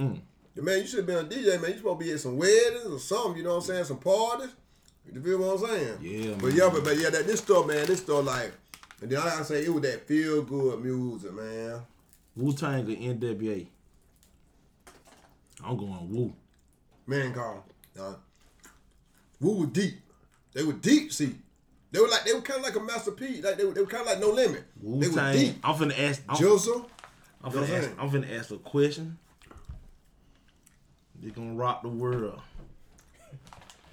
Mm. Man, you should have been a DJ, man. You supposed to be at some weddings or something, you know what I'm saying? Some parties. You feel what I'm saying? Yeah, But man. yeah, but, but yeah, that this stuff, man, this stuff like and then I say it was that feel good music, man. Wu Tang or NWA? I'm going Wu. Man, Carl. Uh, Wu was deep. They were deep, see. They were like they were kind of like a Master P. Like they were, they were kind of like No Limit. Wu they were Tang. deep. I'm finna ask. I'm, Jizzle. I'm You know what finna ask. I'm finna ask a question. They gonna rock the world.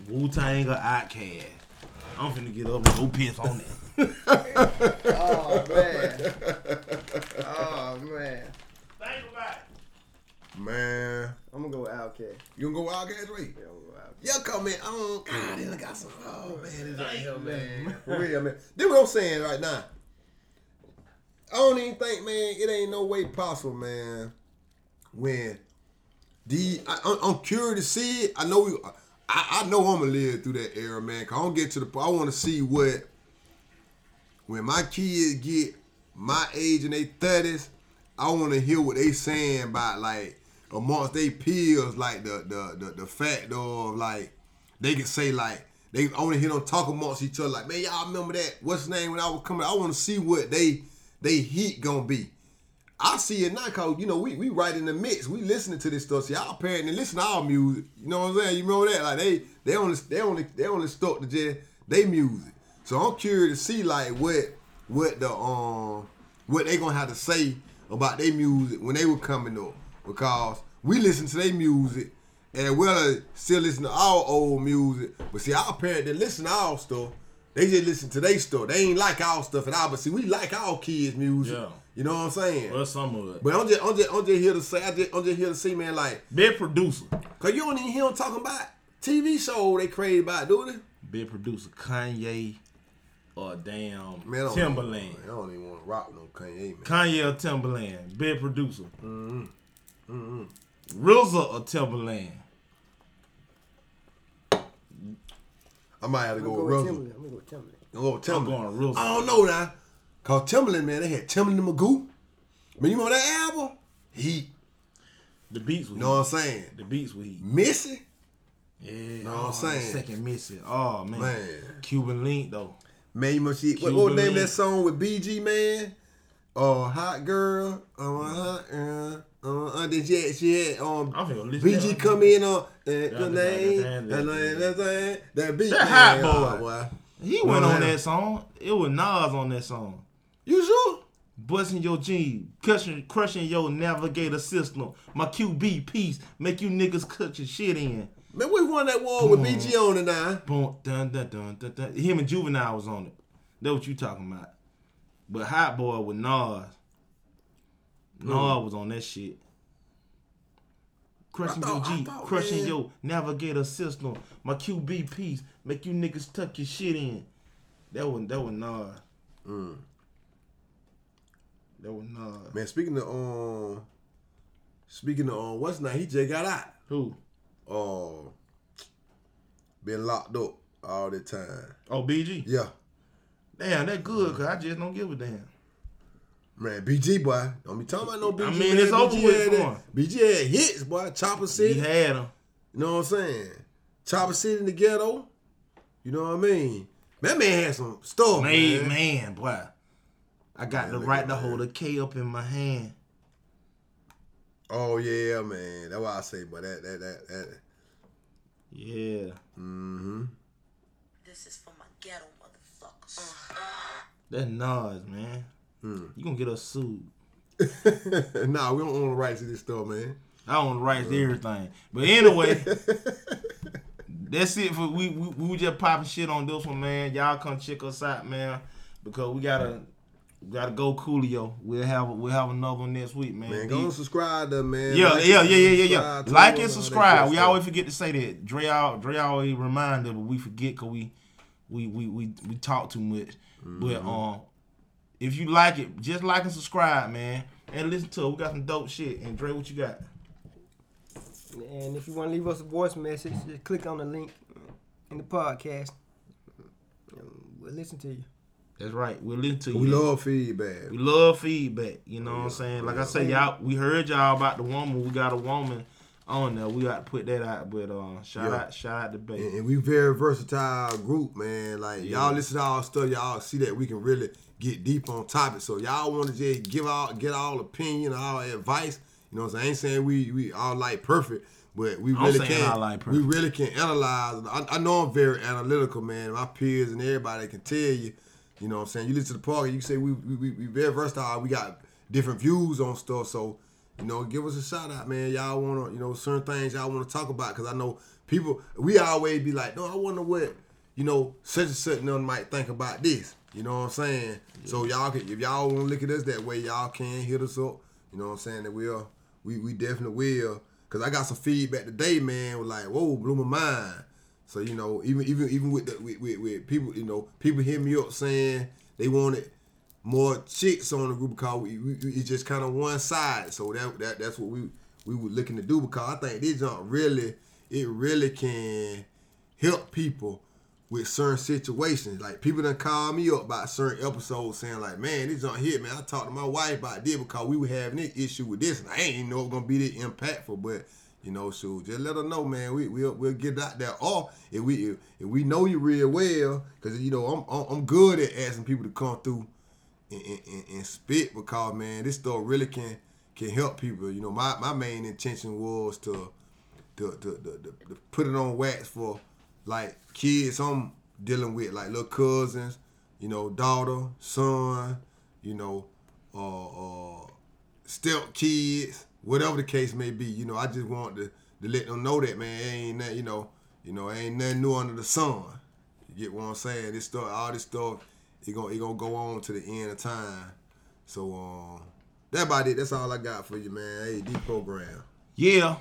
Wu Tang or Outkast? I'm finna get up and go piss on it. Oh man. Oh man. Think about it. Man, I'm gonna go with Outkast. you gonna go Outkast way? Yeah, I'm gonna go Outkast. Yeah, come in. Oh, I don't. God, they got some. Oh, oh man, this Thank hell, you, man. For real, man. This what I'm saying right now. I don't even think, man, it ain't no way possible, man. When the I, I'm, I'm curious to see it. I know we. I, I know I'm gonna live through that era, man. Cause I don't get to the. I want to see what when my kids get my age in their thirties. I want to hear what they saying about like amongst they peers, like the the the, the fact of like they can say like they to hear them talk amongst each other like man y'all remember that what's his name when I was coming I want to see what they they heat gonna be. I see it now cause you know we we right in the mix. We listening to this stuff. See our parents and listen to our music. You know what I'm saying? You remember that? Like they they only they only they only stuck to just they music. So I'm curious to see like what what the um what they gonna have to say about their music when they were coming up because we listen to their music and as still listen to our old music. But see our parents they listen to our stuff. They just listen to their stuff. They ain't like our stuff at all. But see we like our kids' music. Yeah. You know what I'm saying? Well, some of it. But I'm just, I'm just, I'm just here to say, I just, I'm just here to see, man, like, Big producer. cause you don't even hear them talking about TV show they crazy about, do they? Big producer Kanye or damn Man, I don't Timbaland. Even, I don't even want to rock no Kanye, man. Kanye or Timbaland. Big producer. Mm-hmm. RZA or Timbaland. I might have to I'm go gonna with go with Russell. Timbaland. I'm gonna go with Timbaland. Go with Timbaland. I'm going RZA. I don't know now. Cause Timbaland, man, they had Timbaland and Magoo. Man, you remember that album? He, The beats were. you know what I'm saying? The beats were heat. Missy? Yeah. Know what I'm oh, saying? Second missing. Oh man. Man. Cuban link though. Man, you must see, what, what was the name of that song with BG, man? Oh, Hot Girl. Oh, Hot Girl. Uh, uh, then she had, she had um, I'm finna listen to BG come in on uh, the name, that- that name, that thing, that beat. That hot oh, boy. boy. He went on that song. It was Nas on that song. You sure? Busting your jeans, crushing, crushing your navigator system. My QB piece, make you niggas cut your shit in. Man, we won that war with BG on it now. Boom, dun, dun, dun, dun, dun. Him and Juvenile was on it. That what you talking about. But Hot Boy with Nas. Nas was on that shit. Crushing thought- your G, thought, crushing man. your navigator system. My QB piece, make you niggas tuck your shit in. That one, that one Nas. Mm. That was Nas. Man, speaking of um, speaking of um, what's now? He just got out. Who? Um, been locked up all the time. Oh, BG. Yeah, Damn, that good, cause I just don't give a damn. man, BG boy. Don't be talking about no BG. I mean, man. it's over BG with had that- BG had hits, boy. Chopper City. He had him. You know what I'm saying? Chopper City in the ghetto. You know what I mean? That man had some stuff, Made man. man, boy. I got Man, the right to man. hold a K up in my hand. Oh yeah, man. That's why I say, but that that that that. Yeah. Mm-hmm. This is for my ghetto motherfuckers. That Nas, man. Hmm. You gonna get us sued. nah, we don't own the rights to this stuff, man. I own the rights to everything. But anyway, that's it for we, we we was just popping shit on this one, man. Y'all come check us out, man. Because we gotta we gotta go Coolio. We'll have we'll have another one next week, man. Man, Deep- go and subscribe to man. Yeah, Like yeah, yeah, yeah, yeah, yeah. Like and subscribe. We always forget to say that. Dre, al- Dre always remind us, but we forget because we, we, we, we, we talk too much. But Mm-hmm. um, if you like it, just like and subscribe, man, and listen to it. We got some dope shit. And Dre, what you got? And if you want to leave us a voice message, just click on the link in the podcast. And We'll listen to you. That's right. We'll listen to you. We love feedback. We love feedback. You know what I'm saying? Like I say, y'all, we heard y'all about the woman. We got a woman on there. We got to put that out. But uh, shout Yeah. out, shout out to Bay. And, and we very versatile group, man. Like Yeah. y'all listen to our stuff, y'all see that we can really get deep on topic. So y'all want to just give out, get all opinion, all advice. You know what I'm saying? I ain't saying we we all like perfect, but we really can. Like we really can analyze. I, I know I'm very analytical, man. My peers and everybody can tell you. You know what I'm saying? You listen to the podcast, you say we we, we, we very versatile. We got different views on stuff. So, you know, give us a shout out, man. Y'all want to, you know, certain things y'all want to talk about. Because I know people, we always be like, no, I wonder what, you know, such and such might think about this. You know what I'm saying? So y'all can, if y'all want to look at us that way, y'all can hit us up. You know what I'm saying? That we'll, we, we definitely will. Because I got some feedback today, man, was like, whoa, blew my mind. So you know, even even even with the with, with, with people, you know, people hit me up saying they wanted more chicks on the group because we, we, it's just kind of one side. So that, that that's what we we were looking to do because I think this jump really it really can help people with certain situations. Like people done call me up about certain episodes saying like, man, this jump hit, man. I talked to my wife about this because we were having this issue with this, and I ain't even know it was gonna be this impactful, but. You know, so just let her know, man. We we'll, we'll get out there. Or if we if, we know you real well, because you know I'm I'm good at asking people to come through and, and, and, spit because man, this stuff really can can help people. You know, my, my main intention was to to, to, to, to, to put it on wax for like kids I'm dealing with, like little cousins, you know, daughter, son, you know, uh, uh, step kids, whatever the case may be. You know, I just want to, to let them know that man, ain't nothing, you know, you know, ain't nothing new under the sun. You get what I'm saying? This stuff, all this stuff, it gonna it gonna go on to the end of time. So um, that about it. That's all I got for you, man. Hey, D program. Yeah,